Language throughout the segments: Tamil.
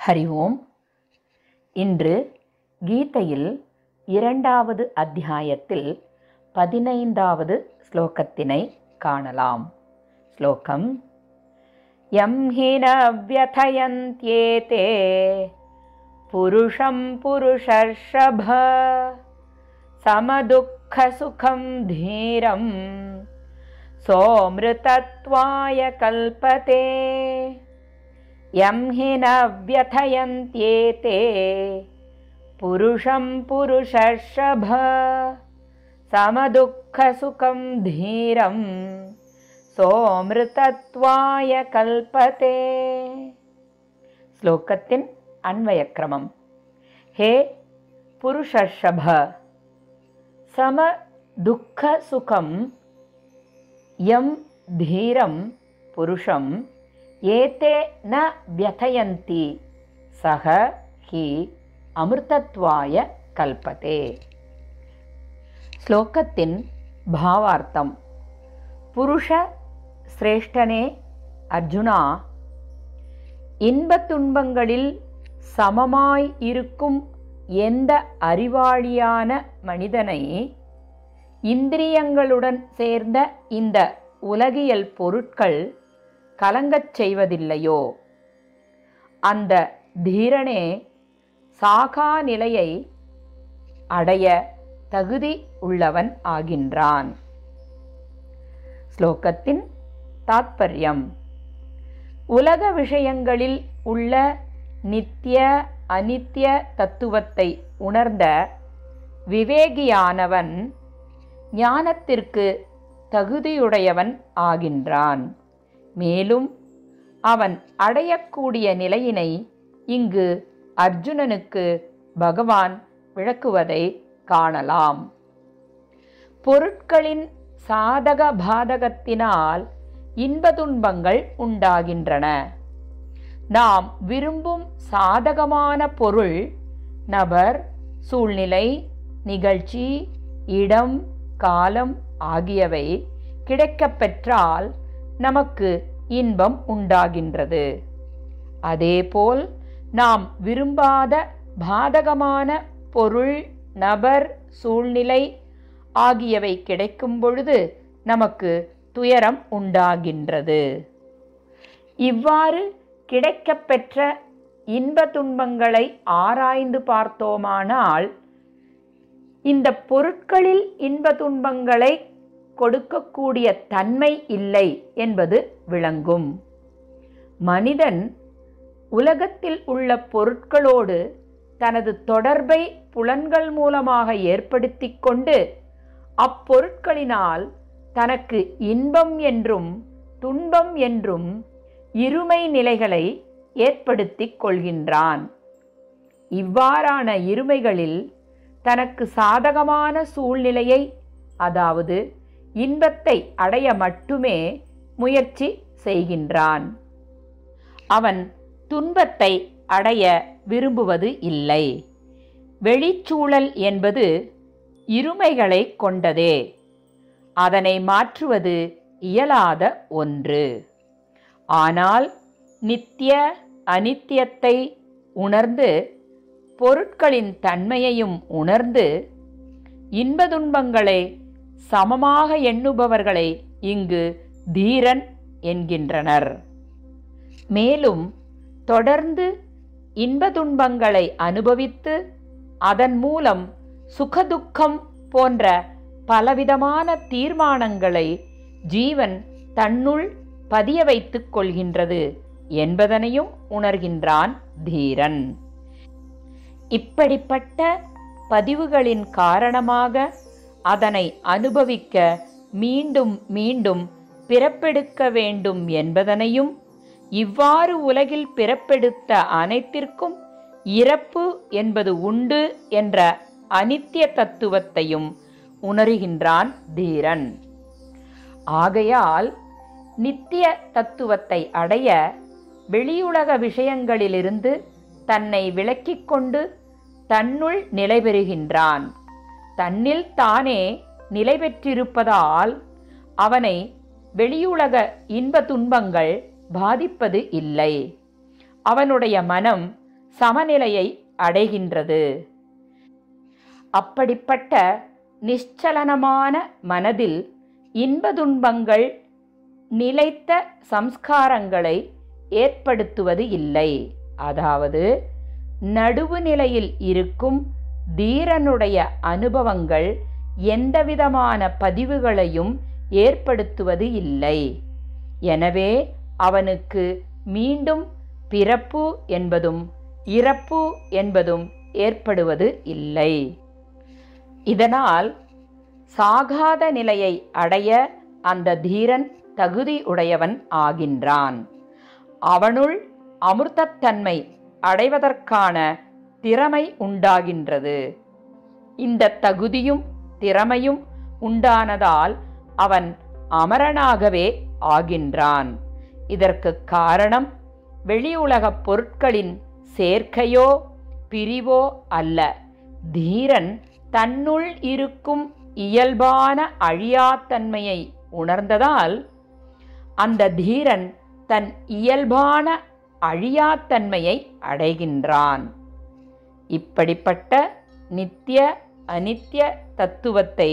ஹரி ஓம் இன்று கீதையில் இரண்டாவது அத்தியாயத்தில் பதினைந்தாவது ஸ்லோகத்தினை காணலாம் ஸ்லோகம் யம் ஹி ந வியதயந்த்யேதே புருஷம் புருஷர்ஷப समदुःखसुखं धीरं सोऽमृतत्वाय कल्पते यं हि न व्यथयन्त्येते। पुरुषं पुरुषभ समदुःखसुखं धीरं सोमृतत्वाय कल्पते। श्लोकस्य अन्वयक्रमं हे पुरुषभ समदुःखसुखं यं धीरं पुरुषं ஏதே ந வியதயந்தி. சக ஹி அமிர்தத்வாய கல்பதே. ஸ்லோகத்தின் பாவார்த்தம். புருஷ சிரேஷ்டனே அர்ஜுனா இன்பத் துன்பங்களில் சமமாய் இருக்கும் எந்த அறிவாளியான மனிதனை இந்திரியங்களுடன் சேர்ந்த இந்த உலகியல் பொருட்கள் கலங்கச் செய்வதில்லையோ? அந்த தீரனே சாகா நிலையை அடைய தகுதி உள்ளவன் ஆகின்றான். ஸ்லோகத்தின் தாத்பரியம். உலக விஷயங்களில் உள்ள நித்திய அனித்திய தத்துவத்தை உணர்ந்த விவேகியானவன் ஞானத்திற்கு தகுதியுடையவன் ஆகின்றான். மேலும் அவன் அடையக்கூடிய நிலையினை இங்கு அர்ஜுனனுக்கு பகவான் விளக்குவதை காணலாம். பொருட்களின் சாதக பாதகத்தினால் இன்ப துன்பங்கள் உண்டாகின்றன. நாம் விரும்பும் சாதகமான பொருள் நபர் சூழ்நிலை நிகழ்ச்சி இடம் காலம் ஆகியவை கிடைக்கப்பெற்றால் நமக்கு இன்பம் உண்டாகின்றது. அதேபோல் நாம் விரும்பாத பாதகமான பொருள் நபர் சூழ்நிலை ஆகியவை கிடைக்கும் பொழுது நமக்கு துயரம் உண்டாகின்றது. இவ்வாறு கிடைக்கப்பெற்ற இன்ப துன்பங்களை ஆராய்ந்து பார்த்தோமானால் இந்த பொருட்களில் இன்ப துன்பங்களை கொடுக்கக்கூடிய தன்மை இல்லை என்பது விளங்கும். மனிதன் உலகத்தில் உள்ள பொருட்களோடு தனது தொடர்பை புலன்கள் மூலமாக ஏற்படுத்தி கொண்டு அப்பொருட்களினால் தனக்கு இன்பம் என்றும் துன்பம் என்றும் இருமை நிலைகளை ஏற்படுத்தி கொள்கின்றான். இவ்வாறான இருமைகளில் தனக்கு சாதகமான சூழ்நிலையை அதாவது இன்பத்தை அடைய மட்டுமே முயற்சி செய்கின்றான். அவன் துன்பத்தை அடைய விரும்புவது இல்லை. வெளிச்சூழல் என்பது இருமைகளை கொண்டதே. அதனை மாற்றுவது இயலாத ஒன்று. ஆனால் நித்திய அனித்தியத்தை உணர்ந்து பொருட்களின் தன்மையையும் உணர்ந்து இன்பதுன்பங்களை சமமாக எண்ணுபவர்களை இங்கு தீரன் என்கின்றனர். மேலும் தொடர்ந்து இன்ப துன்பங்களை அனுபவித்து அதன் மூலம் சுகதுக்கம் போன்ற பலவிதமான தீர்மானங்களை ஜீவன் தன்னுள் பதிய வைத்துக் கொள்கின்றது என்பதனையும் உணர்கின்றான் தீரன். இப்படிப்பட்ட பதிவுகளின் காரணமாக அதனை அனுபவிக்க மீண்டும் மீண்டும் பிறப்பெடுக்க வேண்டும் என்பதனையும் இவ்வாறு உலகில் பிறப்பெடுத்த அனைத்திற்கும் இறப்பு என்பது உண்டு என்ற அனித்திய தத்துவத்தையும் உணர்கின்றான் தீரன். ஆகையால் நித்திய தத்துவத்தை அடைய வெளியுலக விஷயங்களிலிருந்து தன்னை விலக்கிக் கொண்டு தன்னுள் நிலைபெறுகின்றான். தன்னில் தானே நிலை பெற்றிருப்பதால் அவனை வெளியுலக இன்ப துன்பங்கள் பாதிப்பது இல்லை. அவனுடைய மனம் சமநிலையை அடைகின்றது. அப்படிப்பட்ட நிச்சலனமான மனதில் இன்ப துன்பங்கள் நிலைத்த சம்ஸ்காரங்களை ஏற்படுத்துவது இல்லை. அதாவது நடுவு நிலையில் இருக்கும் தீரனுடைய அனுபவங்கள் எந்தவிதமான பதிவுகளையும் ஏற்படுத்துவது இல்லை. எனவே அவனுக்கு மீண்டும் பிறப்பு என்பதும் இறப்பு என்பதும் ஏற்படுவது இல்லை. இதனால் சாகாத நிலையை அடைய அந்த தீரன் தகுதி உடையவன் ஆகின்றான். அவனுள் அமிர்தத்தன்மை அடைவதற்கான திறமை உண்டாகின்றது. இந்த தகுதியும் திறமையும் உண்டானதால் அவன் அமரனாகவே ஆகின்றான். இதற்கு காரணம் வெளியுலகப் பொருட்களின் சேர்க்கையோ பிரிவோ அல்ல. தீரன் தன்னுள் இருக்கும் இயல்பான அழியாத்தன்மையை உணர்ந்ததால் அந்த தீரன் தன் இயல்பான அழியாத்தன்மையை அடைகின்றான். இப்படிப்பட்ட நித்திய அனித்திய தத்துவத்தை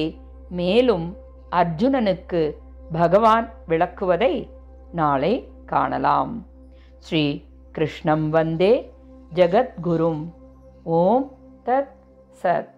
மேலும் அர்ஜுனனுக்கு பகவான் விளக்குவதை நாளை காணலாம். ஸ்ரீ கிருஷ்ணம் வந்தே ஜகத்குரும். ஓம் தத் சத்.